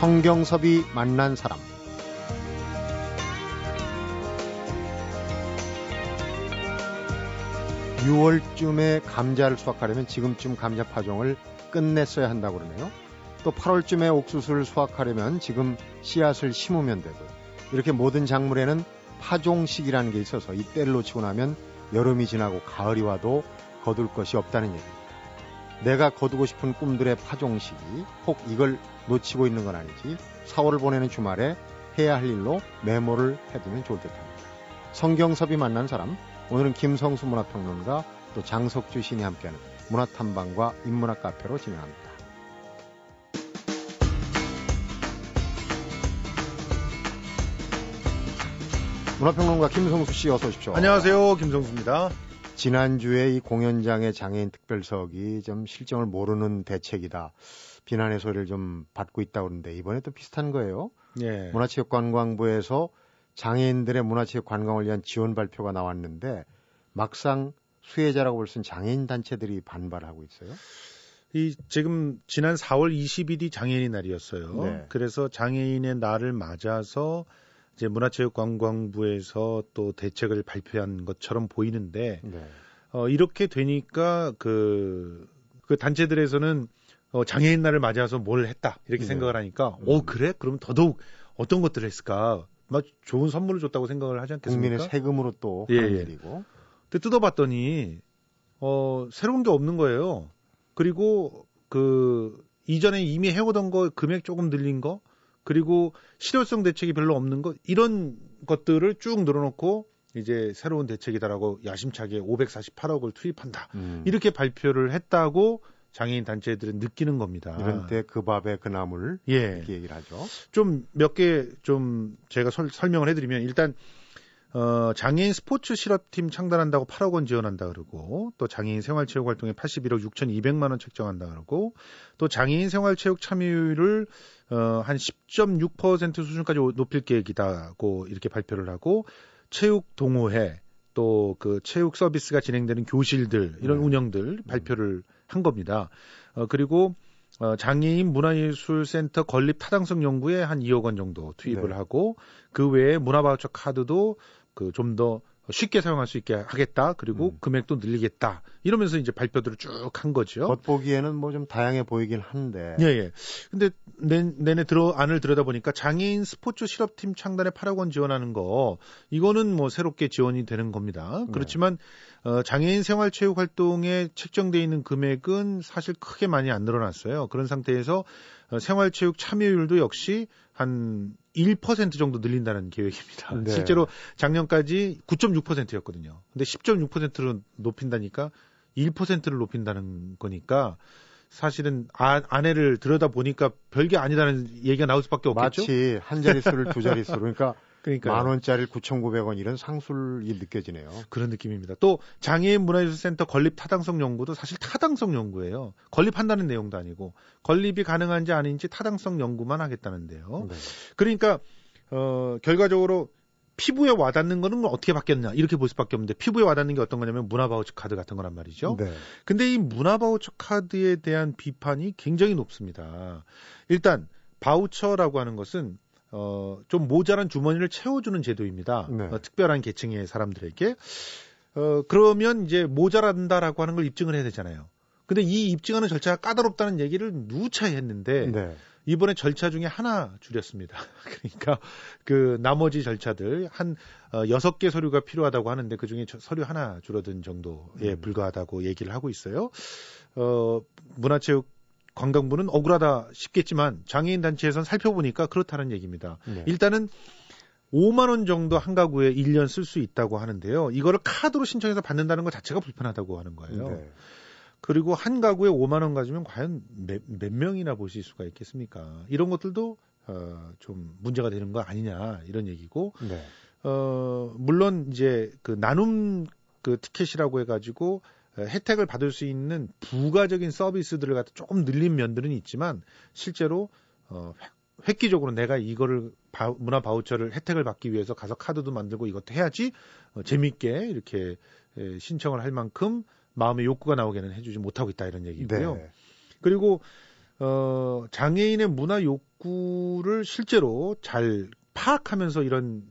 성경섭이 만난 사람 (6월쯤에) 감자를 수확하려면 지금쯤 감자 파종을 끝냈어야 한다고 그러네요. 또 8월쯤에 옥수수를 수확하려면 지금 씨앗을 심으면 되고 이렇게 모든 작물에는 파종식이라는 게 있어서 이 때를 놓치고 나면 여름이 지나고 가을이 와도 거둘 것이 없다는 얘기입니다. 내가 거두고 싶은 꿈들의 파종식이 혹 이걸 놓치고 있는 건 아니지 4월을 보내는 주말에 해야 할 일로 메모를 해두면 좋을 듯 합니다. 성경섭이 만난 사람 오늘은 김성수 문화평론가 또 장석주 신이 함께하는 문화탐방과 인문학 카페로 진행합니다. 문화평론가 김성수 씨 어서 오십시오. 안녕하세요. 김성수입니다. 지난주에 이 공연장의 장애인 특별석이 좀 실정을 모르는 대책이다. 비난의 소리를 좀 받고 있다고 그러는데 이번에 또 비슷한 거예요. 예. 문화체육관광부에서 장애인들의 문화체육 관광을 위한 지원 발표가 나왔는데 막상 수혜자라고 볼 수 있는 장애인 단체들이 반발하고 있어요. 이 지금 지난 4월 20일이 장애인의 날이었어요. 네. 그래서 장애인의 날을 맞아서 이제 문화체육관광부에서 또 대책을 발표한 것처럼 보이는데 네. 어, 이렇게 되니까 그, 그 단체들에서는 어, 장애인 날을 맞아서 뭘 했다 이렇게 네. 생각을 하니까 음. 어 그래? 그럼 더더욱 어떤 것들을 했을까? 막 좋은 선물을 줬다고 생각을 하지 않겠습니까? 국민의 세금으로 또 예, 예. 일이고. 근데 뜯어봤더니 어 새로운 게 없는 거예요. 그리고 그 이전에 이미 해오던 거 금액 조금 늘린 거 그리고 실효성 대책이 별로 없는 거 이런 것들을 쭉 늘어놓고 이제 새로운 대책이다라고 야심차게 548억을 투입한다 음. 이렇게 발표를 했다고 장애인 단체들은 느끼는 겁니다. 이런 때 그 밥에 그 나물 예. 이렇게 얘기를 하죠. 좀 몇 개 좀 제가 설, 설명을 해드리면 일단 어, 장애인 스포츠 실업팀 창단한다고 8억 원 지원한다 그러고 또 장애인 생활체육 활동에 81억 6,200만 원 책정한다 그러고 또 장애인 생활체육 참여율을 어, 한 10.6% 수준까지 오- 높일 계획이다고 이렇게 발표를 하고 체육 동호회 또 그 체육 서비스가 진행되는 교실들 이런 네. 운영들 발표를 한 겁니다. 어, 그리고 어, 장애인 문화예술센터 건립 타당성 연구에 한 2억 원 정도 투입을 네. 하고 그 외에 문화바우처 카드도 그 좀 더 쉽게 사용할 수 있게 하겠다. 그리고 음. 금액도 늘리겠다. 이러면서 이제 발표들을 쭉 한 거죠. 겉보기에는 뭐 좀 다양해 보이긴 한데. 예, 예. 근데 내, 내내 들어 안을 들여다 보니까 장애인 스포츠 실업팀 창단에 8억 원 지원하는 거 이거는 뭐 새롭게 지원이 되는 겁니다. 네. 그렇지만 어, 장애인 생활체육 활동에 책정돼 있는 금액은 사실 크게 많이 안 늘어났어요. 그런 상태에서 어, 생활체육 참여율도 역시 한 1% 정도 늘린다는 계획입니다. 네. 실제로 작년까지 9.6%였거든요. 근데 10.6%로 높인다니까 1%를 높인다는 거니까 사실은 아, 아내를 들여다 보니까 별게 아니다는 얘기가 나올 수밖에 없겠죠. 마치 한 자릿수를 두 자릿수로 그러니까 그러니까 만 원짜리 9,900원 이런 상술이 느껴지네요. 그런 느낌입니다. 또 장애인 문화예술센터 건립 타당성 연구도 사실 타당성 연구예요. 건립한다는 내용도 아니고 건립이 가능한지 아닌지 타당성 연구만 하겠다는데요. 네. 그러니까 어 결과적으로 피부에 와닿는 거는 어떻게 바뀌었냐 이렇게 볼 수밖에 없는데 피부에 와닿는 게 어떤 거냐면 문화 바우처 카드 같은 거란 말이죠. 네. 근데 이 문화 바우처 카드에 대한 비판이 굉장히 높습니다. 일단 바우처라고 하는 것은 어, 좀 모자란 주머니를 채워주는 제도입니다. 네. 어, 특별한 계층의 사람들에게. 어, 그러면 이제 모자란다라고 하는 걸 입증을 해야 되잖아요. 근데 이 입증하는 절차가 까다롭다는 얘기를 누차히 했는데 네. 이번에 절차 중에 하나 줄였습니다. 그러니까 그 나머지 절차들 한 어, 여섯 개 서류가 필요하다고 하는데 그 중에 서류 하나 줄어든 정도에 음. 불과하다고 얘기를 하고 있어요. 어, 문화체육 관광부는 억울하다 싶겠지만 장애인 단체에선 살펴보니까 그렇다는 얘기입니다. 네. 일단은 5만 원 정도 한 가구에 1년 쓸 수 있다고 하는데요. 이거를 카드로 신청해서 받는다는 것 자체가 불편하다고 하는 거예요. 네. 그리고 한 가구에 5만 원 가지면 과연 몇, 몇 명이나 보실 수가 있겠습니까? 이런 것들도 어, 좀 문제가 되는 거 아니냐 이런 얘기고 네. 어, 물론 이제 그 나눔 그 티켓이라고 해가지고 어, 혜택을 받을 수 있는 부가적인 서비스들을 갖다 조금 늘린 면들은 있지만 실제로 어, 획- 획기적으로 내가 이거를 바- 문화 바우처를 혜택을 받기 위해서 가서 카드도 만들고 이것도 해야지 어, 재밌게 이렇게 에, 신청을 할 만큼 마음의 욕구가 나오게는 해주지 못하고 있다 이런 얘기고요. 네. 그리고 어, 장애인의 문화 욕구를 실제로 잘 파악하면서 이런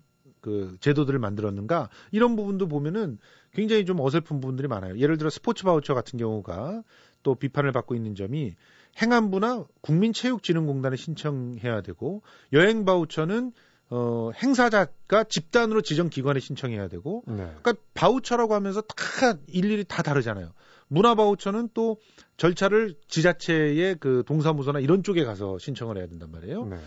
그 제도들을 만들었는가 이런 부분도 보면은 굉장히 좀 어설픈 부분들이 많아요. 예를 들어 스포츠 바우처 같은 경우가 또 비판을 받고 있는 점이 행안부나 국민체육진흥공단에 신청해야 되고 여행 바우처는 어, 행사자가 집단으로 지정 기관에 신청해야 되고, 네. 그러니까 바우처라고 하면서 다 일일이 다 다르잖아요. 문화 바우처는 또 절차를 지자체의 그 동사무소나 이런 쪽에 가서 신청을 해야 된단 말이에요. 네.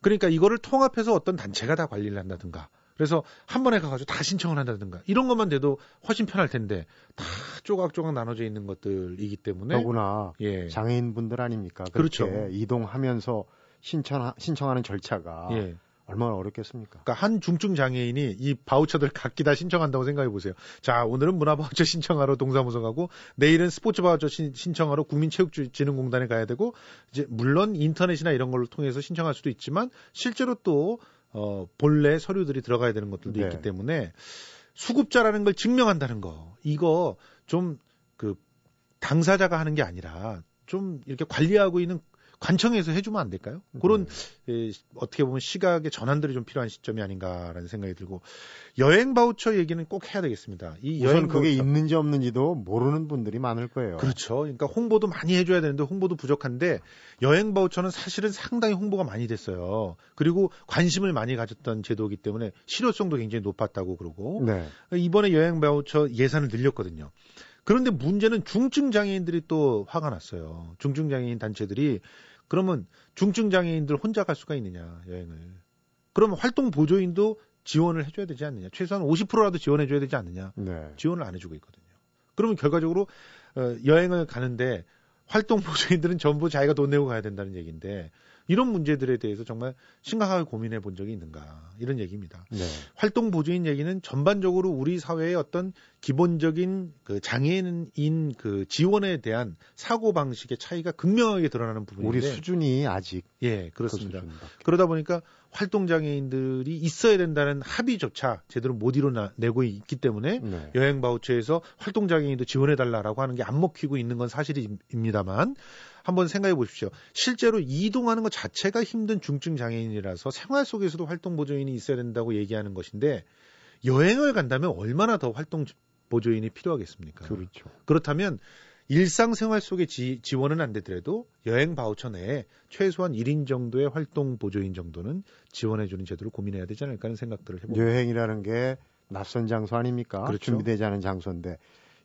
그러니까 이거를 통합해서 어떤 단체가 다 관리를 한다든가. 그래서 한 번에 가가지고 다 신청을 한다든가 이런 것만 돼도 훨씬 편할 텐데 다 조각조각 나눠져 있는 것들이기 때문에 더구나 예. 장애인분들 아닙니까? 그렇죠. 이동하면서 신청 신청하는 절차가 예. 얼마나 어렵겠습니까? 그러니까 한 중증 장애인이 이 바우처들 각기 다 신청한다고 생각해 보세요. 자, 오늘은 문화 바우처 신청하러 동사무소 가고 내일은 스포츠 바우처 신, 청하러 국민체육진흥공단에 가야 되고 이제 물론 인터넷이나 이런 걸로 통해서 신청할 수도 있지만 실제로 또 어, 본래 서류들이 들어가야 되는 것들도 네. 있기 때문에 수급자라는 걸 증명한다는 거 이거 좀 그 당사자가 하는 게 아니라 좀 이렇게 관리하고 있는 관청에서 해주면 안 될까요? 그런 네. 에, 어떻게 보면 시각의 전환들이 좀 필요한 시점이 아닌가라는 생각이 들고 여행 바우처 얘기는 꼭 해야 되겠습니다. 이 여행 그게 바우처. 있는지 없는지도 모르는 분들이 많을 거예요. 그렇죠. 그러니까 홍보도 많이 해줘야 되는데 홍보도 부족한데 여행 바우처는 사실은 상당히 홍보가 많이 됐어요. 그리고 관심을 많이 가졌던 제도이기 때문에 실효성도 굉장히 높았다고 그러고 네. 이번에 여행 바우처 예산을 늘렸거든요. 그런데 문제는 중증 장애인들이 또 화가 났어요. 중증 장애인 단체들이 그러면 중증 장애인들 혼자 갈 수가 있느냐 여행을. 그러면 활동 보조인도 지원을 해줘야 되지 않느냐. 최소한 50%라도 지원해줘야 되지 않느냐. 네. 지원을 안 해주고 있거든요. 그러면 결과적으로 어, 여행을 가는데 활동 보조인들은 전부 자기가 돈 내고 가야 된다는 얘기인데 이런 문제들에 대해서 정말 심각하게 고민해 본 적이 있는가 이런 얘기입니다. 네. 활동 보조인 얘기는 전반적으로 우리 사회의 어떤 기본적인 그 장애인 그 지원에 대한 사고 방식의 차이가 극명하게 드러나는 부분인데 우리 수준이 아직 예 그렇습니다. 그 그러다 보니까 활동 장애인들이 있어야 된다는 합의조차 제대로 못 이뤄내고 있기 때문에 네. 여행 바우처에서 활동 장애인도 지원해 달라라고 하는 게 안 먹히고 있는 건 사실입니다만 한번 생각해 보십시오. 실제로 이동하는 것 자체가 힘든 중증 장애인이라서 생활 속에서도 활동 보조인이 있어야 된다고 얘기하는 것인데 여행을 간다면 얼마나 더 활동 보조인이 필요하겠습니까? 그렇죠. 그렇다면 일상생활 속에 지, 지원은 안 되더라도 여행 바우처 내에 최소한 1인 정도의 활동 보조인 정도는 지원해주는 제도를 고민해야 되지 않을까 하는 생각들을 해봅니다. 여행이라는 게 낯선 장소 아닙니까? 그렇죠. 준비되지 않은 장소인데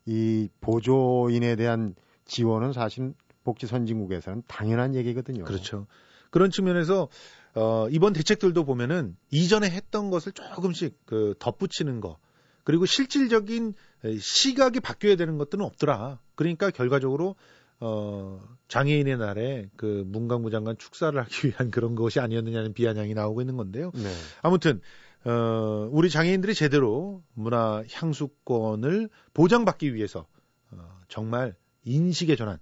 이 보조인에 대한 지원은 사실 복지 선진국에서는 당연한 얘기거든요. 그렇죠. 그런 측면에서 어, 이번 대책들도 보면은 이전에 했던 것을 조금씩 그 덧붙이는 거 그리고 실질적인 시각이 바뀌어야 되는 것들은 없더라. 그러니까 결과적으로 어, 장애인의 날에 그 문광부 장관 축사를 하기 위한 그런 것이 아니었느냐는 비아냥이 나오고 있는 건데요. 네. 아무튼 어, 우리 장애인들이 제대로 문화 향수권을 보장받기 위해서 어, 정말 인식의 전환, 어,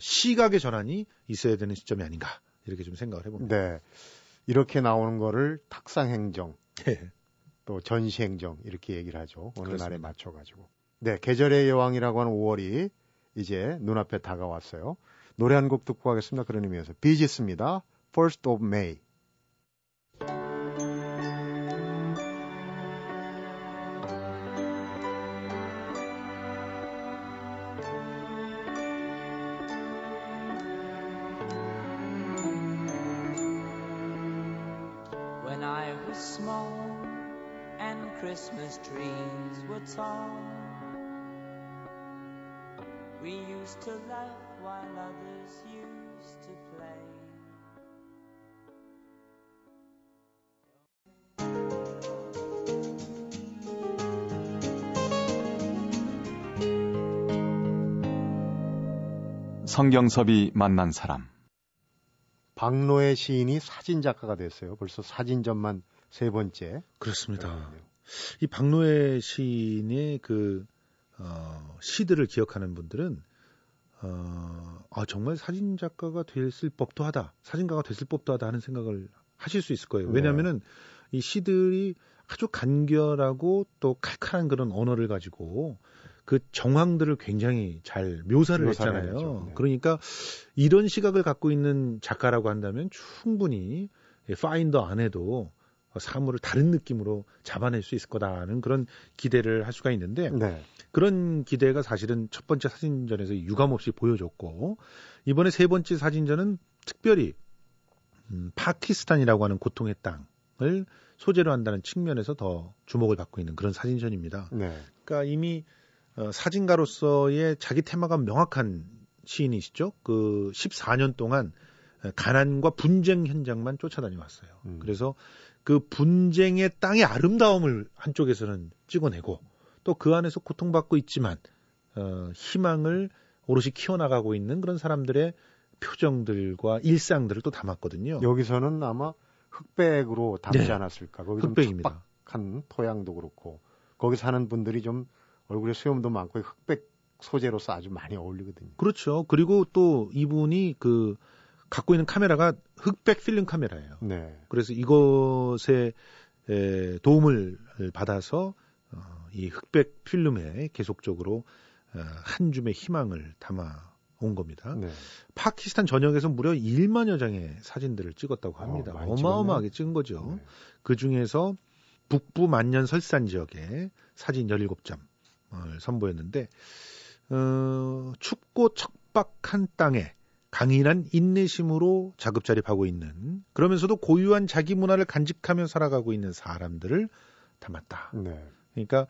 시각의 전환이 있어야 되는 시점이 아닌가 이렇게 좀 생각을 해봅니다. 네. 이렇게 나오는 거를 탁상 행정, 네. 또 전시 행정 이렇게 얘기를 하죠. 어느 그렇습니다. 날에 맞춰 가지고. 네, 계절의 여왕이라고 하는 5월이 이제 눈앞에 다가왔어요. 노래 한 곡 듣고 가겠습니다. 그런 의미에서 비지스입니다. First of May. Christmas trees were tall. We used to laugh while others used to play. 성경섭이 만난 사람. 박노의 시인이 사진 작가가 됐어요. 벌써 사진전만 세 번째. 그렇습니다. 이 박노해 시인의 그 어, 시들을 기억하는 분들은 어, 아, 정말 사진 작가가 됐을 법도 하다, 사진가가 됐을 법도 하다 하는 생각을 하실 수 있을 거예요. 왜냐하면은 네. 이 시들이 아주 간결하고 또 칼칼한 그런 언어를 가지고 그 정황들을 굉장히 잘 묘사를, 묘사를 했잖아요. 네. 그러니까 이런 시각을 갖고 있는 작가라고 한다면 충분히 파인더 안에도 사물을 다른 느낌으로 잡아낼 수 있을 거다는 그런 기대를 할 수가 있는데 네. 그런 기대가 사실은 첫 번째 사진전에서 유감없이 보여줬고 이번에 세 번째 사진전은 특별히 음, 파키스탄이라고 하는 고통의 땅을 소재로 한다는 측면에서 더 주목을 받고 있는 그런 사진전입니다. 네. 그러니까 이미 어, 사진가로서의 자기 테마가 명확한 시인이시죠. 그 14년 동안 가난과 분쟁 현장만 쫓아다녀왔어요. 음. 그래서 그 분쟁의 땅의 아름다움을 한쪽에서는 찍어내고 또 그 안에서 고통받고 있지만 어, 희망을 오롯이 키워나가고 있는 그런 사람들의 표정들과 일상들을 또 담았거든요. 여기서는 아마 흑백으로 담지 네. 않았을까. 거기 좀 흑백입니다. 척박한 토양도 그렇고 거기 사는 분들이 좀 얼굴에 수염도 많고 흑백 소재로서 아주 많이 어울리거든요. 그렇죠. 그리고 또 이분이 그 갖고 있는 카메라가 흑백 필름 카메라예요. 네. 그래서 이것에 에, 도움을 받아서 어, 이 흑백 필름에 계속적으로 어, 한 줌의 희망을 담아 온 겁니다. 네. 파키스탄 전역에서 무려 1만여 장의 사진들을 찍었다고 합니다. 어, 많이 어마어마하게 찍은 거죠. 네. 그 중에서 북부 만년 설산 지역에 사진 17점을 선보였는데 어, 춥고 척박한 땅에 강인한 인내심으로 자급자립하고 있는 그러면서도 고유한 자기 문화를 간직하며 살아가고 있는 사람들을 담았다. 네. 그러니까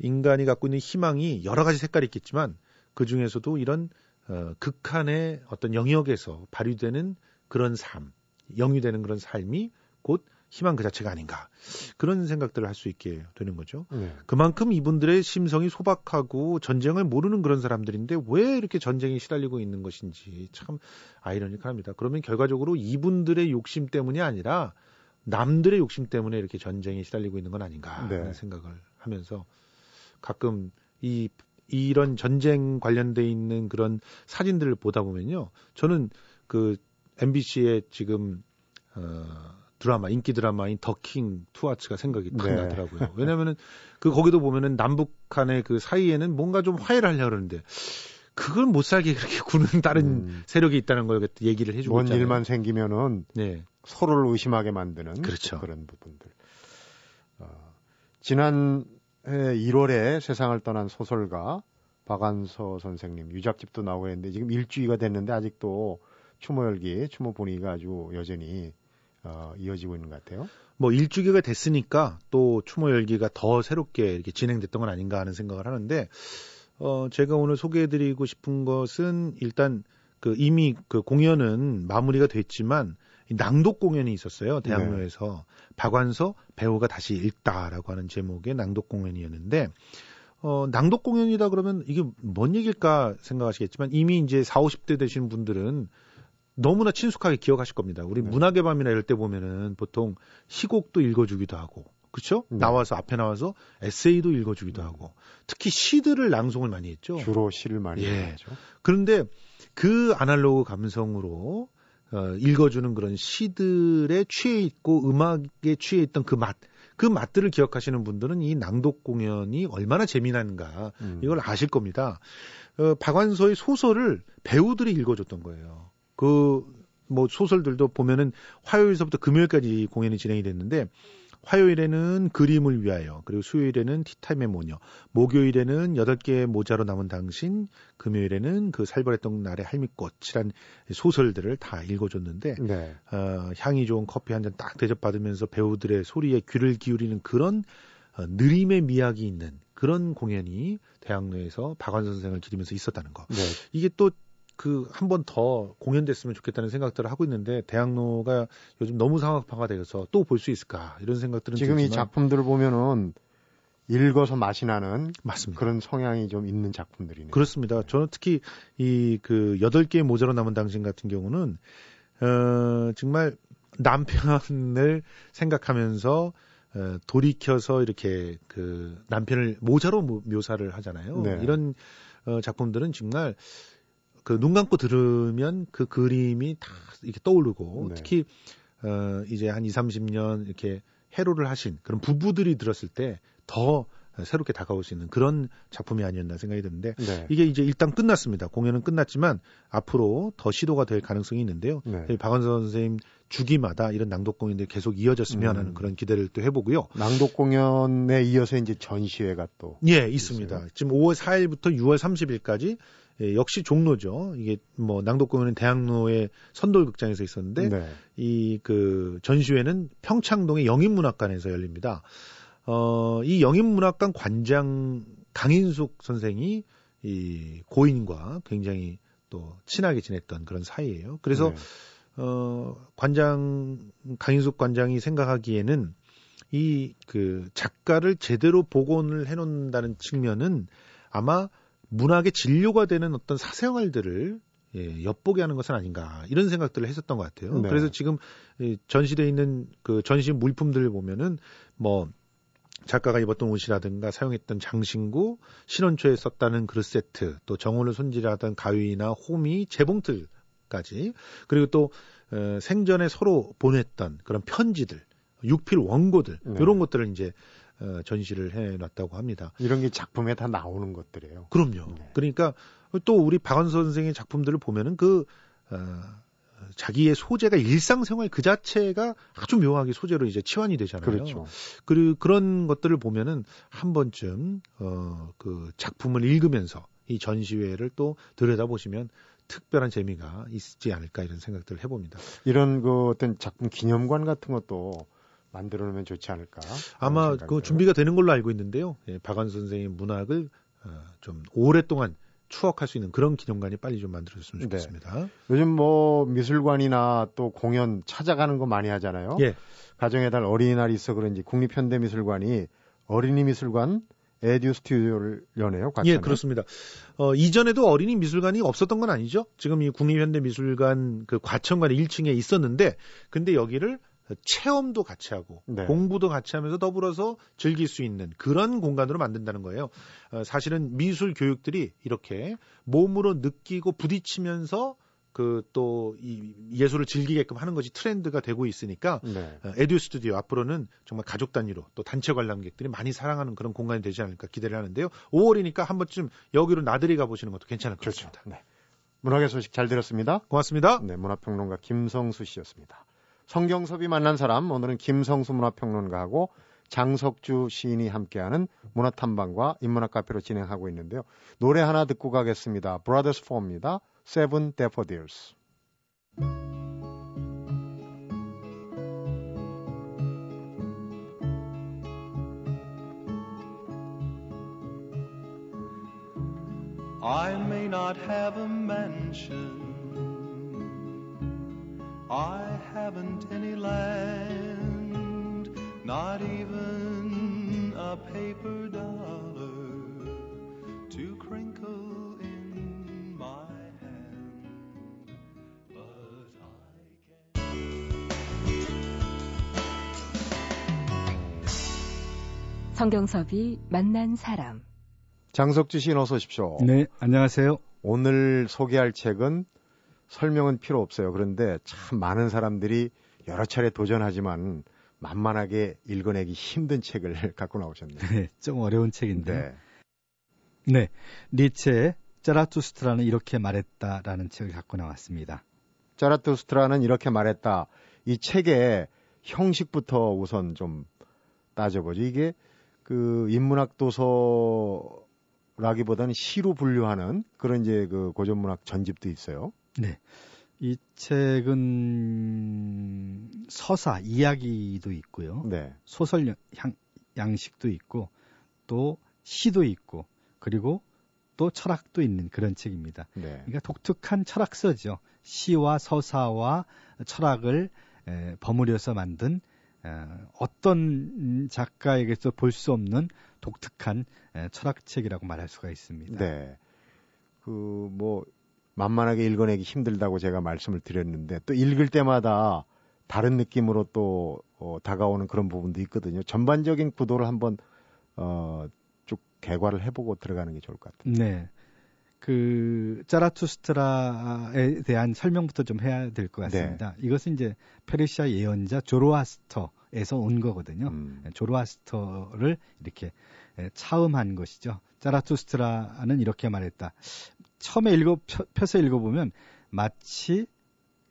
인간이 갖고 있는 희망이 여러 가지 색깔이 있겠지만 그 중에서도 이런 어, 극한의 어떤 영역에서 발휘되는 그런 삶, 영위되는 그런 삶이 곧 희망 그 자체가 아닌가 그런 생각들을 할 수 있게 되는 거죠. 네. 그만큼 이분들의 심성이 소박하고 전쟁을 모르는 그런 사람들인데 왜 이렇게 전쟁에 시달리고 있는 것인지 참 아이러니합니다. 그러면 결과적으로 이분들의 욕심 때문이 아니라 남들의 욕심 때문에 이렇게 전쟁에 시달리고 있는 건 아닌가 하는 네. 생각을 하면서 가끔 이 이런 전쟁 관련돼 있는 그런 사진들을 보다 보면요. 저는 그 MBC의 지금 어 드라마 인기 드라마인 더킹 투아츠가 생각이 탁 네. 나더라고요. 왜냐면은 그 거기도 보면은 남북 간의 그 사이에는 뭔가 좀 화해를 하려고 그러는데 그걸 못 살게 그렇게 구는 다른 음, 세력이 있다는 걸 얘기를 해주고 뭔 있잖아요. 일만 생기면은 네. 서로를 의심하게 만드는 그렇죠. 런 부분들. 어, 지난 해 1월에 세상을 떠난 소설가 박안서 선생님 유작집도 나오고 했는데 지금 일주기가 됐는데 아직도 추모 열기, 추모 분위기가 아주 여전히 어, 이어지고 있는 것 같아요. 뭐 일주기가 됐으니까 또 추모 열기가 더 새롭게 이렇게 진행됐던 건 아닌가 하는 생각을 하는데 어 제가 오늘 소개해드리고 싶은 것은 일단 그 이미 그 공연은 마무리가 됐지만 이 낭독 공연이 있었어요 대학로에서 박완서 배우가 다시 읽다라고 하는 제목의 낭독 공연이었는데 어 낭독 공연이다 그러면 이게 뭔 얘기일까 생각하시겠지만 이미 이제 4, 50대 되신 분들은 너무나 친숙하게 기억하실 겁니다. 우리 네. 문학의 밤이나 이럴 때 보면은 보통 시곡도 읽어주기도 하고, 그렇죠? 네. 나와서 앞에 나와서 에세이도 읽어주기도 하고, 특히 시들을 낭송을 많이 했죠. 주로 시를 많이 예. 하죠. 그런데 그 아날로그 감성으로 어, 읽어주는 그런 시들에 취해 있고 음악에 취해 있던 그 맛, 그 맛들을 기억하시는 분들은 이 낭독 공연이 얼마나 재미난가 음. 이걸 아실 겁니다. 어, 박완서의 소설을 배우들이 읽어줬던 거예요. 그, 뭐, 소설들도 보면은 화요일서부터 금요일까지 공연이 진행이 됐는데, 화요일에는 그림을 위하여, 그리고 수요일에는 티타임의 모녀, 목요일에는 여덟 개의 모자로 남은 당신, 금요일에는 그 살벌했던 날의 할미꽃이란 소설들을 다 읽어줬는데, 네. 어, 향이 좋은 커피 한 잔 딱 대접받으면서 배우들의 소리에 귀를 기울이는 그런 어, 느림의 미학이 있는 그런 공연이 대학로에서 박완선 선생을 기리면서 있었다는 거. 네. 이게 또 그 한 번 더 공연됐으면 좋겠다는 생각들을 하고 있는데 대학로가 요즘 너무 상업화가 되어서 또 볼 수 있을까 이런 생각들은 지금 이 들지만 작품들을 보면은 읽어서 맛이 나는 맞습니다. 그런 성향이 좀 있는 작품들이네요. 그렇습니다. 저는 특히 이 그 여덟 개의 모자로 남은 당신 같은 경우는 어 정말 남편을 생각하면서 어, 돌이켜서 이렇게 그 남편을 모자로 모- 묘사를 하잖아요. 네. 이런 어, 작품들은 정말 그 눈 감고 들으면 그 그림이 다 이렇게 떠오르고 네. 특히 어, 이제 한 2, 30년 이렇게 해로를 하신 그런 부부들이 들었을 때 더 새롭게 다가올 수 있는 그런 작품이 아니었나 생각이 드는데 네. 이게 이제 일단 끝났습니다. 공연은 끝났지만 앞으로 더 시도가 될 가능성이 있는데요. 네. 박원선 선생님 주기마다 이런 낭독 공연들이 계속 이어졌으면 음. 하는 그런 기대를 또 해보고요. 낭독 공연에 이어서 이제 전시회가 또 예, 있습니다. 있어요? 지금 5월 4일부터 6월 30일까지 예, 역시 종로죠. 이게 뭐 낭독 공연은 대학로의 선돌극장에서 있었는데 네. 이그 전시회는 평창동의 영인문학관에서 열립니다. 어, 이 영인문학관 관장 강인숙 선생이 이 고인과 굉장히 또 친하게 지냈던 그런 사이예요. 그래서 네. 어, 관장, 강인숙 관장이 생각하기에는 이 그 작가를 제대로 복원을 해놓는다는 측면은 아마 문학의 진료가 되는 어떤 사생활들을 예, 엿보게 하는 것은 아닌가 이런 생각들을 했었던 것 같아요. 네. 그래서 지금 이 전시돼 있는 그 전시 물품들을 보면은 뭐 작가가 입었던 옷이라든가 사용했던 장신구, 신혼초에 썼다는 그릇 세트, 또 정원을 손질하던 가위나 호미, 재봉틀까지 그리고 또 어, 생전에 서로 보냈던 그런 편지들, 육필 원고들 네. 이런 것들을 이제 어, 전시를 해놨다고 합니다. 이런 게 작품에 다 나오는 것들이에요. 그럼요. 네. 그러니까 또 우리 박원선 선생의 작품들을 보면은 그 어, 자기의 소재가 일상생활 그 자체가 아주 묘하게 소재로 이제 치환이 되잖아요. 그렇죠. 그리고 그런 것들을 보면은 한 번쯤 어, 그 작품을 읽으면서 이 전시회를 또 들여다보시면 특별한 재미가 있지 않을까 이런 생각들을 해봅니다. 이런 그 어떤 작품 기념관 같은 것도 만들어 놓으면 좋지 않을까? 아마 그 준비가 되는 걸로 알고 있는데요. 예, 박완선 선생의 문학을 어, 좀 오랫동안 추억할 수 있는 그런 기념관이 빨리 좀 만들어졌으면 네. 좋겠습니다. 요즘 뭐 미술관이나 또 공연 찾아가는 거 많이 하잖아요. 예, 가정의 달 어린이날이 있어 그런지 국립현대미술관이 어린이 미술관 에듀 스튜디오를 여네요. 과천에. 예, 그렇습니다. 어, 이전에도 어린이 미술관이 없었던 건 아니죠. 지금 이 국립현대미술관 그 과천관 1층에 있었는데, 근데 여기를 체험도 같이 하고 네. 공부도 같이 하면서 더불어서 즐길 수 있는 그런 공간으로 만든다는 거예요. 어, 사실은 미술 교육들이 이렇게 몸으로 느끼고 부딪히면서 그또이 예술을 즐기게끔 하는 것이 트렌드가 되고 있으니까 네. 어, 에듀 스튜디오 앞으로는 정말 가족 단위로 또 단체 관람객들이 많이 사랑하는 그런 공간이 되지 않을까 기대를 하는데요. 5월이니까 한 번쯤 여기로 나들이 가보시는 것도 괜찮을 것 그렇죠. 같습니다. 네. 문학의 소식 잘 들었습니다. 고맙습니다. 네, 문화평론가 김성수 씨였습니다. 성경섭이 만난 사람 오늘은 김성수 문화평론가하고 장석주 시인이 함께하는 문화탐방과 인문학 카페로 진행하고 있는데요. 노래 하나 듣고 가겠습니다. Brothers Four입니다. Seven Daffodils. I haven't any land, not even a paper dollar to crinkle in my hand. But I can. 성경섭이 만난 사람. 장석주 시인 어서 오십시오. 네, 안녕하세요. 오늘 소개할 책은 설명은 필요 없어요. 그런데 참 많은 사람들이 여러 차례 도전하지만 만만하게 읽어내기 힘든 책을 갖고 나오셨네요. 네, 좀 어려운 책인데. 네. 네, 니체의 짜라투스트라는 이렇게 말했다라는 책을 갖고 나왔습니다. 자라투스트라는 이렇게 말했다. 이 책의 형식부터 우선 좀 따져보죠. 이게 그 인문학 도서라기보다는 시로 분류하는 그런 이제 그 고전문학 전집도 있어요. 네, 이 책은 서사, 이야기도 있고요. 네. 소설 양- 향, 양식도 있고 또 시도 있고 그리고 또 철학도 있는 그런 책입니다. 네. 그러니까 독특한 철학서죠. 시와 서사와 철학을 에, 버무려서 만든 어, 어떤 작가에게서 볼 수 없는 독특한 에, 철학책이라고 말할 수가 있습니다. 네. 그뭐 만만하게 읽어내기 힘들다고 제가 말씀을 드렸는데 또 읽을 때마다 다른 느낌으로 또 어, 다가오는 그런 부분도 있거든요. 전반적인 구도를 한번 어, 쭉 개괄을 해보고 들어가는 게 좋을 것 같아요. 네. 그 짜라투스트라에 대한 설명부터 좀 해야 될 것 같습니다. 이것은 이제 페르시아 예언자 조로아스터 조로에서 온 거거든요. 음. 조로아스터를 이렇게 에, 차음한 것이죠. 자라투스트라는 이렇게 말했다. 처음에 읽어 펴- 펴서 읽어보면 마치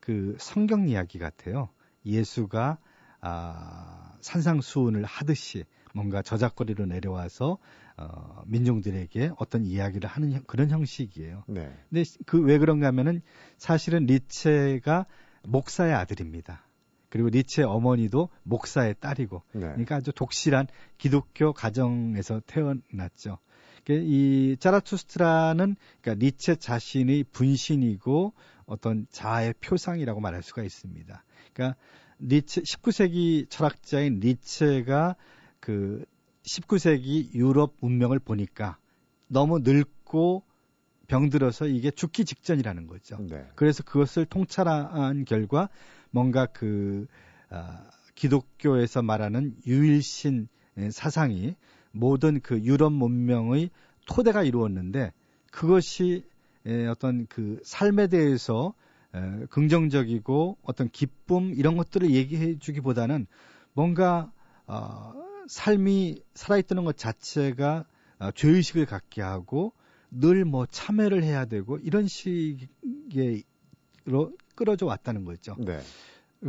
그 성경 이야기 같아요. 예수가 아, 산상수훈을 하듯이 뭔가 저작거리로 내려와서 어, 민중들에게 어떤 이야기를 하는 형- 그런 형식이에요. 네. 근데 그 왜 그런가 하면은 사실은 리체가 목사의 아들입니다. 그리고 리체의 어머니도 목사의 딸이고 네. 그러니까 아주 독실한 기독교 가정에서 태어났죠. 그이 짜라투스트라는 그러니까 니체 자신의 분신이고 어떤 자아의 표상이라고 말할 수가 있습니다. 그러니까 니체 19세기 철학자인 니체가 그 19세기 유럽 문명을 보니까 너무 늙고 병들어서 이게 죽기 직전이라는 거죠. 네. 그래서 그것을 통찰한 결과 뭔가 그 아, 기독교에서 말하는 유일신 사상이 모든 그 유럽 문명의 토대가 이루었는데 그것이 에, 어떤 그 삶에 대해서 에, 긍정적이고 어떤 기쁨 이런 것들을 얘기해 주기보다는 뭔가 어, 삶이 살아있다는 것 자체가 어, 죄의식을 갖게 하고 늘 뭐 참회를 해야 되고 이런 식으로 끌어져 왔다는 거죠. 네.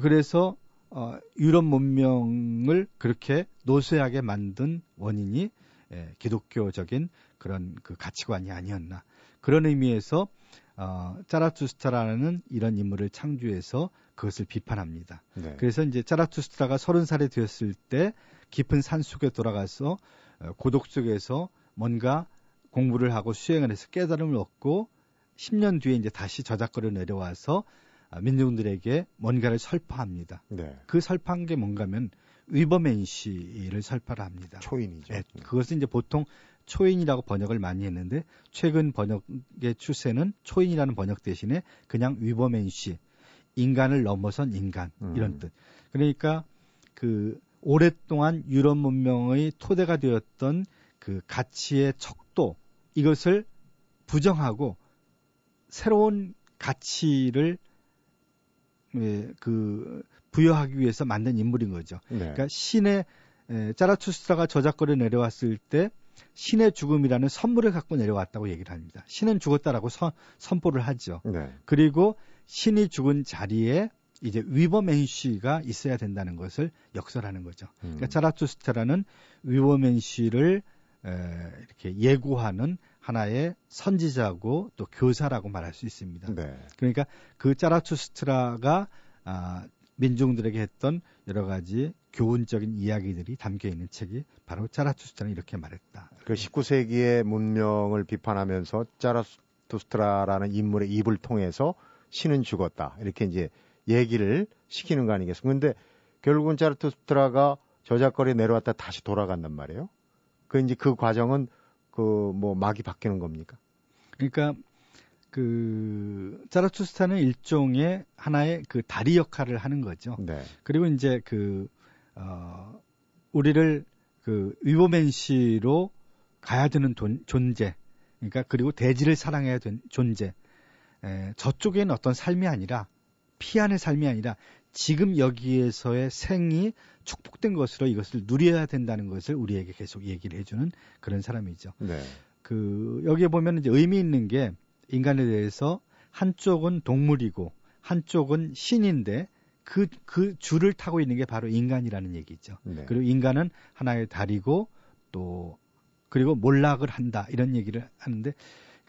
그래서 어, 유럽 문명을 그렇게 노쇠하게 만든 원인이 예, 기독교적인 그런 그 가치관이 아니었나 그런 의미에서 어, 짜라투스트라는 이런 인물을 창조해서 그것을 비판합니다. 네. 그래서 이제 짜라투스트라가 서른 살이 되었을 때 깊은 산 속에 돌아가서 어, 고독 속에서 뭔가 공부를 하고 수행을 해서 깨달음을 얻고 10년 뒤에 이제 다시 저작거리로 내려와서 아, 민중들에게 뭔가를 설파합니다. 네. 그 설파한 게 뭔가면 위버맨시를 설파를 합니다. 초인이죠. 네, 그것은 이제 보통 초인이라고 번역을 많이 했는데 최근 번역의 추세는 초인이라는 번역 대신에 그냥 위버맨시 인간을 넘어선 인간 음. 이런 뜻. 그러니까 그 오랫동안 유럽 문명의 토대가 되었던 그 가치의 척도 이것을 부정하고 새로운 가치를 예, 그 부여하기 위해서 만든 인물인 거죠. 네. 그러니까 신의 에, 짜라투스트라가 저작거리에 내려왔을 때 신의 죽음이라는 선물을 갖고 내려왔다고 얘기를 합니다. 신은 죽었다라고 선, 선포를 하죠. 네. 그리고 신이 죽은 자리에 이제 위버맨시가 있어야 된다는 것을 역설하는 거죠. 음. 그러니까 짜라투스트라는 위버맨시를 에, 이렇게 예고하는 하나의 선지자고 또 교사라고 말할 수 있습니다. 네. 그러니까 그 짜라투스트라가 아, 민중들에게 했던 여러 가지 교훈적인 이야기들이 담겨 있는 책이 바로 짜라투스트라는 이렇게 말했다. 그 19세기의 문명을 비판하면서 짜라투스트라라는 인물의 입을 통해서 신은 죽었다. 이렇게 이제 얘기를 시키는 거 아니겠습니까? 근데 결국은 짜라투스트라가 저작거리에 내려왔다 다시 돌아간단 말이에요. 그 이제 그 과정은 그 뭐 막이 바뀌는 겁니까? 그러니까 그 짜라투스트라는 일종의 하나의 그 다리 역할을 하는 거죠. 네. 그리고 이제 그, 어, 우리를 그 위버맨시로 가야 되는 돈- 존재. 그러니까 그리고 대지를 사랑해야 되는 존재. 에, 저쪽에는 어떤 삶이 아니라 피안의 삶이 아니라 지금 여기에서의 생이 축복된 것으로 이것을 누려야 된다는 것을 우리에게 계속 얘기를 해주는 그런 사람이죠. 네. 그 여기에 보면 이제 의미 있는 게 인간에 대해서 한쪽은 동물이고 한쪽은 신인데 그, 그 줄을 타고 있는 게 바로 인간이라는 얘기죠. 네. 그리고 인간은 하나의 다리고 또 그리고 몰락을 한다 이런 얘기를 하는데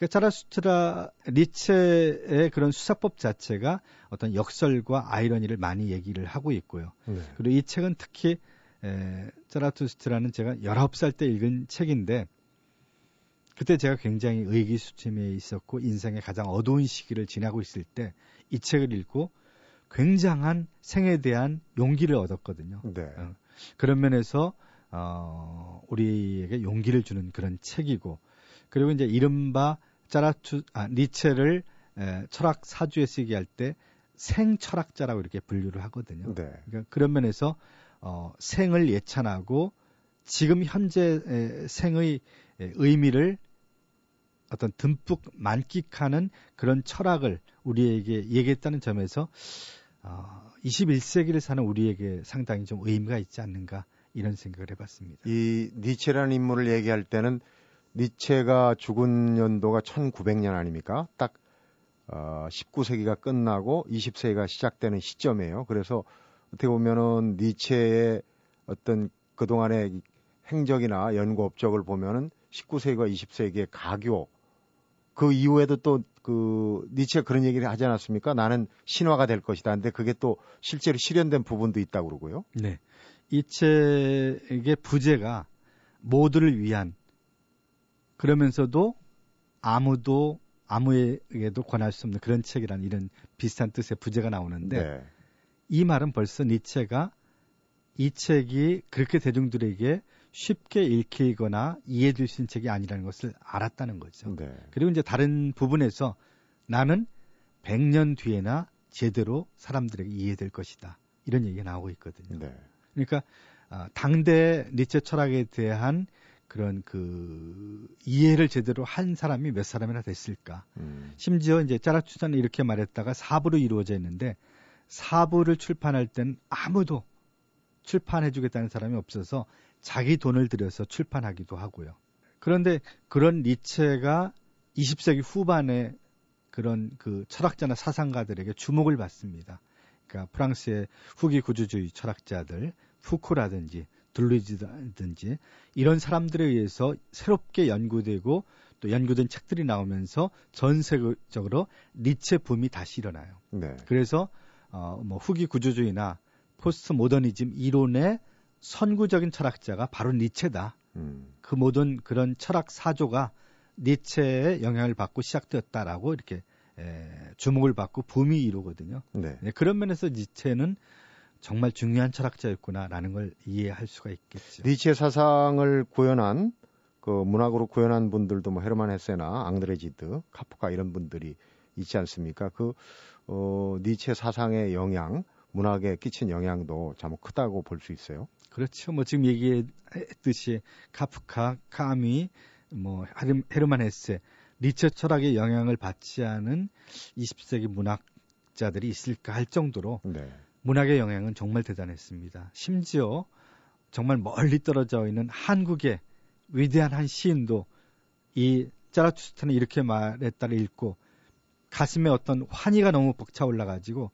그러니까 차라스트라 리체의 그런 수사법 자체가 어떤 역설과 아이러니를 많이 얘기를 하고 있고요. 네. 그리고 이 책은 특히 에, 짜라투스트라는 제가 19살 때 읽은 책인데 그때 제가 굉장히 의기소침해 있었고 인생의 가장 어두운 시기를 지나고 있을 때 이 책을 읽고 굉장한 생에 대한 용기를 얻었거든요. 네. 어, 그런 면에서 어, 우리에게 용기를 주는 그런 책이고 그리고 이제 이른바 짜라투 아, 니체를 에, 철학 사주에 쓰게 할 때 생철학자라고 이렇게 분류를 하거든요. 네. 그러니까 그런 면에서 어, 생을 예찬하고 지금 현재 의 생의 에, 의미를 어떤 듬뿍 만끽하는 그런 철학을 우리에게 얘기했다는 점에서 어, 21세기를 사는 우리에게 상당히 좀 의미가 있지 않는가 이런 생각을 해봤습니다. 이 니체라는 인물을 얘기할 때는 니체가 죽은 연도가 1900년 아닙니까? 딱 어, 19세기가 끝나고 20세기가 시작되는 시점이에요. 그래서 어떻게 보면은 니체의 어떤 그동안의 행적이나 연구 업적을 보면은 19세기와 20세기의 가교 그 이후에도 또 그 니체가 그런 얘기를 하지 않았습니까? 나는 신화가 될 것이다. 근데 그게 또 실제로 실현된 부분도 있다고 그러고요. 네. 이 책의 부제가 모두를 위한 그러면서도 아무도 아무에게도 권할 수 없는 그런 책이라는 이런 비슷한 뜻의 부제가 나오는데 네. 이 말은 벌써 니체가 이 책이 그렇게 대중들에게 쉽게 읽히거나 이해될 수 있는 책이 아니라는 것을 알았다는 거죠. 네. 그리고 이제 다른 부분에서 나는 100년 뒤에나 제대로 사람들에게 이해될 것이다. 이런 얘기가 나오고 있거든요. 네. 그러니까 아, 당대 니체 철학에 대한 그런 그 이해를 제대로 한 사람이 몇 사람이나 됐을까? 음. 심지어 이제 짜라추자는 이렇게 말했다가 사부로 이루어져 있는데 사부를 출판할 땐 아무도 출판해주겠다는 사람이 없어서 자기 돈을 들여서 출판하기도 하고요. 그런데 그런 니체가 20세기 후반에 그런 그 철학자나 사상가들에게 주목을 받습니다. 그러니까 프랑스의 후기 구조주의 철학자들, 푸코라든지 둘리지라든지 이런 사람들에 의해서 새롭게 연구되고 또 연구된 책들이 나오면서 전 세계적으로 니체 붐이 다시 일어나요. 네. 그래서 어, 뭐 후기 구조주의나 포스트 모더니즘 이론의 선구적인 철학자가 바로 니체다. 음. 그 모든 그런 철학 사조가 니체의 영향을 받고 시작되었다라고 이렇게 에, 주목을 받고 붐이 이루거든요. 네. 네, 그런 면에서 니체는 정말 중요한 철학자였구나라는 걸 이해할 수가 있겠죠. 니체 사상을 구현한 그 문학으로 구현한 분들도 뭐 헤르만 헤세나 앙드레지드, 카프카 이런 분들이 있지 않습니까? 그 어, 니체 사상의 영향, 문학에 끼친 영향도 참 크다고 볼 수 있어요. 그렇죠. 뭐 지금 얘기했듯이 카프카, 카미, 뭐 헤르- 헤르만 헤세, 니체 철학의 영향을 받지 않은 20세기 문학자들이 있을까 할 정도로 네. 문학의 영향은 정말 대단했습니다. 심지어 정말 멀리 떨어져 있는 한국의 위대한 한 시인도 이 짜라투스트는 이렇게 말했다를 읽고 가슴에 어떤 환희가 너무 벅차 올라가지고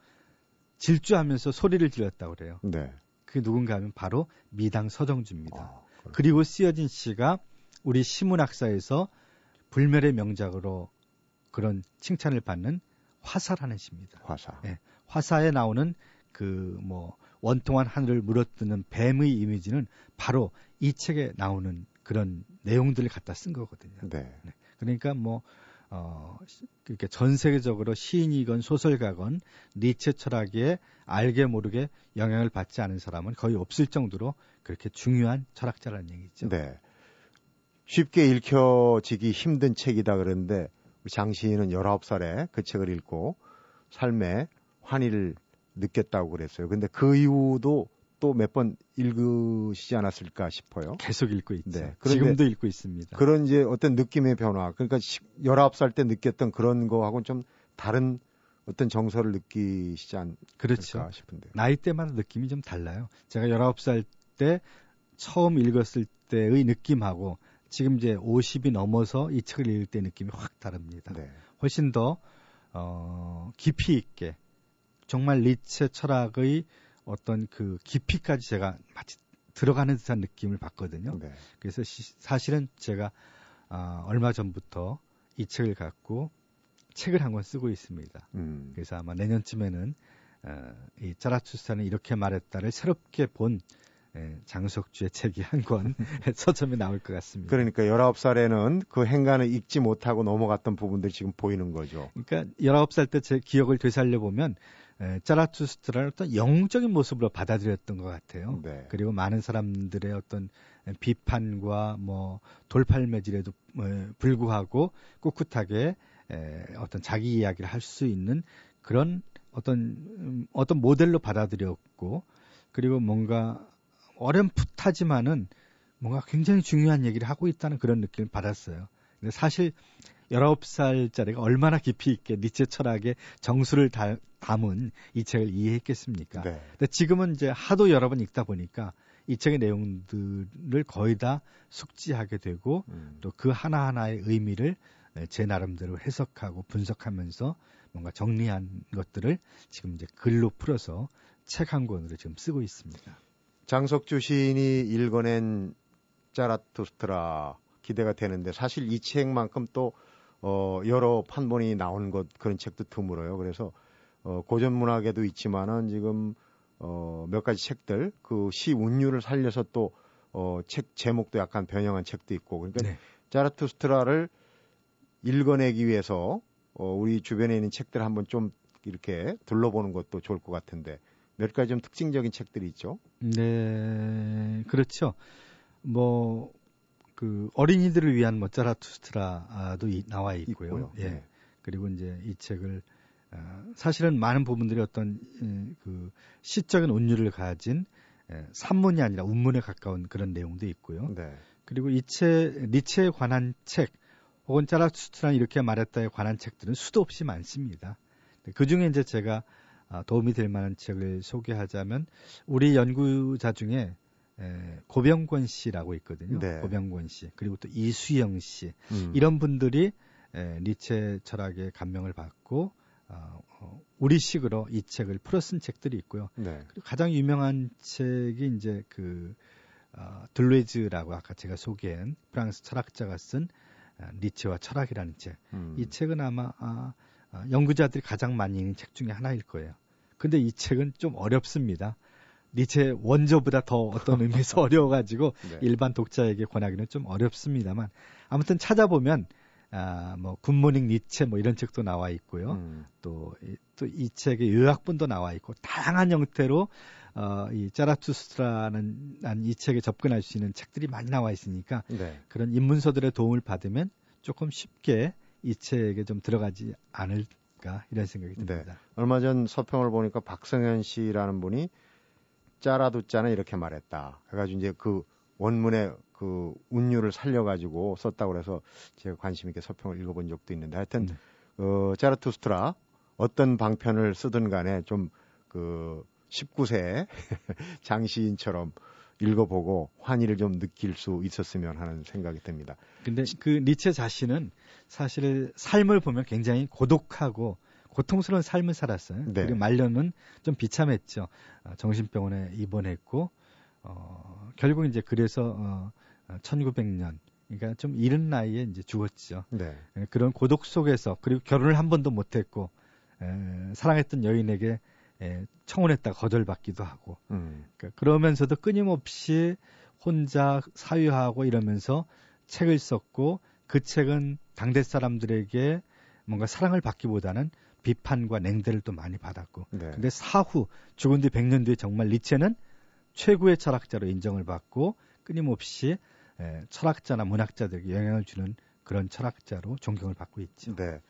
질주하면서 소리를 질렀다고 그래요. 네. 그 누군가 하면 바로 미당 서정주입니다. 아, 그리고 쓰여진 시가 우리 시문학사에서 불멸의 명작으로 그런 칭찬을 받는 화사라는 시입니다. 화사. 예. 화사에 나오는 그 뭐 원통한 하늘을 물어뜯는 뱀의 이미지는 바로 이 책에 나오는 그런 내용들을 갖다 쓴 거거든요. 네. 그러니까 뭐 어, 그렇게 전 세계적으로 시인이건 소설가건 니체 철학에 알게 모르게 영향을 받지 않은 사람은 거의 없을 정도로 그렇게 중요한 철학자라는 얘기죠. 네. 쉽게 읽혀지기 힘든 책이다 그러는데 장 시인은 19살에 그 책을 읽고 삶의 환희를 느꼈다고 그랬어요. 근데 그 이후도 또 몇 번 읽으시지 않았을까 싶어요. 계속 읽고 있죠. 네. 지금도 읽고 있습니다. 그런 이제 어떤 느낌의 변화. 그러니까 19살 때 느꼈던 그런 거하고는 좀 다른 어떤 정서를 느끼시지 않을까 그렇죠. 싶은데. 나이 때마다 느낌이 좀 달라요. 제가 19살 때 처음 읽었을 때의 느낌하고 지금 이제 50이 넘어서 이 책을 읽을 때 느낌이 확 다릅니다. 네. 훨씬 더 어, 깊이 있게 정말 리체 철학의 어떤 그 깊이까지 제가 마치 들어가는 듯한 느낌을 받거든요. 네. 그래서 시- 사실은 제가 아, 얼마 전부터 이 책을 갖고 책을 한 권 쓰고 있습니다. 음. 그래서 아마 내년쯤에는 어, 이 짜라투스타는 이렇게 말했다를 새롭게 본 에, 장석주의 책이 한 권 서점에 나올 것 같습니다. 그러니까 19살에는 그 행간을 읽지 못하고 넘어갔던 부분들이 지금 보이는 거죠. 그러니까 19살 때 제 기억을 되살려 보면 짜라투스트라는 어떤 영적인 모습으로 받아들였던 것 같아요. 네. 그리고 많은 사람들의 어떤 비판과 뭐 돌팔매질에도 어, 불구하고 꿋꿋하게 에, 어떤 자기 이야기를 할 수 있는 그런 어떤 음, 어떤 모델로 받아들였고 그리고 뭔가 어렴풋하지만은 뭔가 굉장히 중요한 얘기를 하고 있다는 그런 느낌을 받았어요. 근데 사실 19살짜리가 얼마나 깊이 있게 니체 철학의 정수를 다, 담은 이 책을 이해했겠습니까? 네. 근데 지금은 이제 하도 여러 번 읽다 보니까 이 책의 내용들을 거의 다 숙지하게 되고 음. 또그 하나하나의 의미를 제 나름대로 해석하고 분석하면서 뭔가 정리한 것들을 지금 이제 글로 풀어서 책 한 권으로 지금 쓰고 있습니다. 장석주 시인이 읽어낸 짜라투스트라 기대가 되는데 사실 이 책만큼 또 어, 여러 판본이 나온 것 그런 책도 드물어요. 그래서 어, 고전 문학에도 있지만은 지금 어, 몇 가지 책들 그 시 운율을 살려서 또 어, 책 제목도 약간 변형한 책도 있고 그러니까 네. 자라투스트라를 읽어내기 위해서 어, 우리 주변에 있는 책들 한번 좀 이렇게 둘러보는 것도 좋을 것 같은데 몇 가지 좀 특징적인 책들이 있죠. 네, 그렇죠. 뭐, 그, 어린이들을 위한 뭐, 짜라투스트라도 이- 나와 있고요. 있고요. 예. 네. 그리고 이제 이 책을, 어, 사실은 많은 부분들이 어떤, 예, 그, 시적인 운율을 가진, 예, 산문이 아니라 운문에 가까운 그런 내용도 있고요. 네. 그리고 이 책, 니체에 관한 책, 혹은 짜라투스트라 이렇게 말했다에 관한 책들은 수도 없이 많습니다. 그 중에 이제 제가 아, 도움이 될 만한 책을 소개하자면 우리 연구자 중에 에, 고병권 씨라고 있거든요. 네. 고병권 씨 그리고 또 이수영 씨 음. 이런 분들이 에, 니체 철학에 감명을 받고 어, 어, 우리식으로 이 책을 풀어 쓴 책들이 있고요. 네. 그리고 가장 유명한 책이 이제 그 어, 들레즈라고 아까 제가 소개한 프랑스 철학자가 쓴 어, 니체와 철학이라는 책. 음. 이 책은 아마 아, 아, 연구자들이 가장 많이 읽는 책 중에 하나일 거예요. 근데 이 책은 좀 어렵습니다. 니체 원조보다 더 어떤 의미에서 어려워가지고 네. 일반 독자에게 권하기는 좀 어렵습니다만 아무튼 찾아보면 아, 뭐 굿모닝 니체 뭐 이런 책도 나와 있고요. 음. 또이 책의 요약본도 나와 있고 다양한 형태로 어, 이 짜라투스트라는 난이 책에 접근할 수 있는 책들이 많이 나와 있으니까 네. 그런 입문서들의 도움을 받으면 조금 쉽게 이 책에 좀 들어가지 않을까 이런 생각이 네. 듭니다. 얼마 전 서평을 보니까 박성현 씨라는 분이 짜라도 짜는 이렇게 말했다. 그래가지고 이제 그 원문의 그 운율을 살려가지고 썼다고 그래서 제가 관심 있게 서평을 읽어본 적도 있는데 하여튼 네. 어, 짜라투스트라 어떤 방편을 쓰든 간에 좀 그 19세 장시인처럼 읽어보고 환희를 좀 느낄 수 있었으면 하는 생각이 듭니다. 근데 그 니체 자신은 사실 삶을 보면 굉장히 고독하고 고통스러운 삶을 살았어요. 네. 그리고 말년은 좀 비참했죠. 어, 정신병원에 입원했고 어, 결국 이제 그래서 어, 1900년 그러니까 좀 이른 나이에 이제 죽었죠. 네. 예, 그런 고독 속에서 그리고 결혼을 한 번도 못했고 에, 사랑했던 여인에게 에, 청혼했다가 거절받기도 하고 음. 그러니까 그러면서도 끊임없이 혼자 사유하고 이러면서 책을 썼고 그 책은 당대 사람들에게 뭔가 사랑을 받기보다는 비판과 냉대를 또 많이 받았고 네. 근데 사후 죽은 뒤 100년 뒤에 정말 리체는 최고의 철학자로 인정을 받고 끊임없이 에, 철학자나 문학자들에게 영향을 주는 그런 철학자로 존경을 받고 있죠. 네.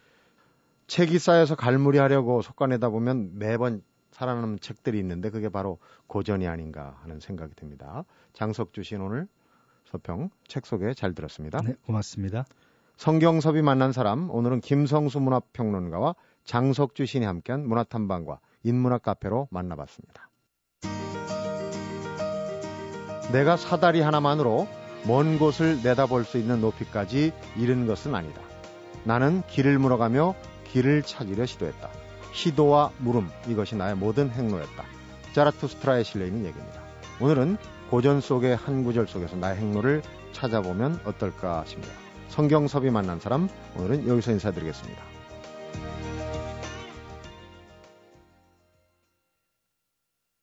책이 쌓여서 갈무리하려고 속아내다 보면 매번 살아남는 책들이 있는데 그게 바로 고전이 아닌가 하는 생각이 듭니다. 장석주 신 오늘 서평 책 소개 잘 들었습니다. 네, 고맙습니다. 성경섭이 만난 사람 오늘은 김성수 문화평론가와 장석주 신이 함께한 문화탐방과 인문학 카페로 만나봤습니다. 내가 사다리 하나만으로 먼 곳을 내다볼 수 있는 높이까지 이른 것은 아니다. 나는 길을 물어가며 길을 찾으려 시도했다. 시도와 물음 이것이 나의 모든 행로였다. 자라투스트라에 실려 있는 얘기입니다. 오늘은 고전 속의 한 구절 속에서 나의 행로를 찾아보면 어떨까 싶네요. 성경섭이 만난 사람 오늘은 여기서 인사드리겠습니다.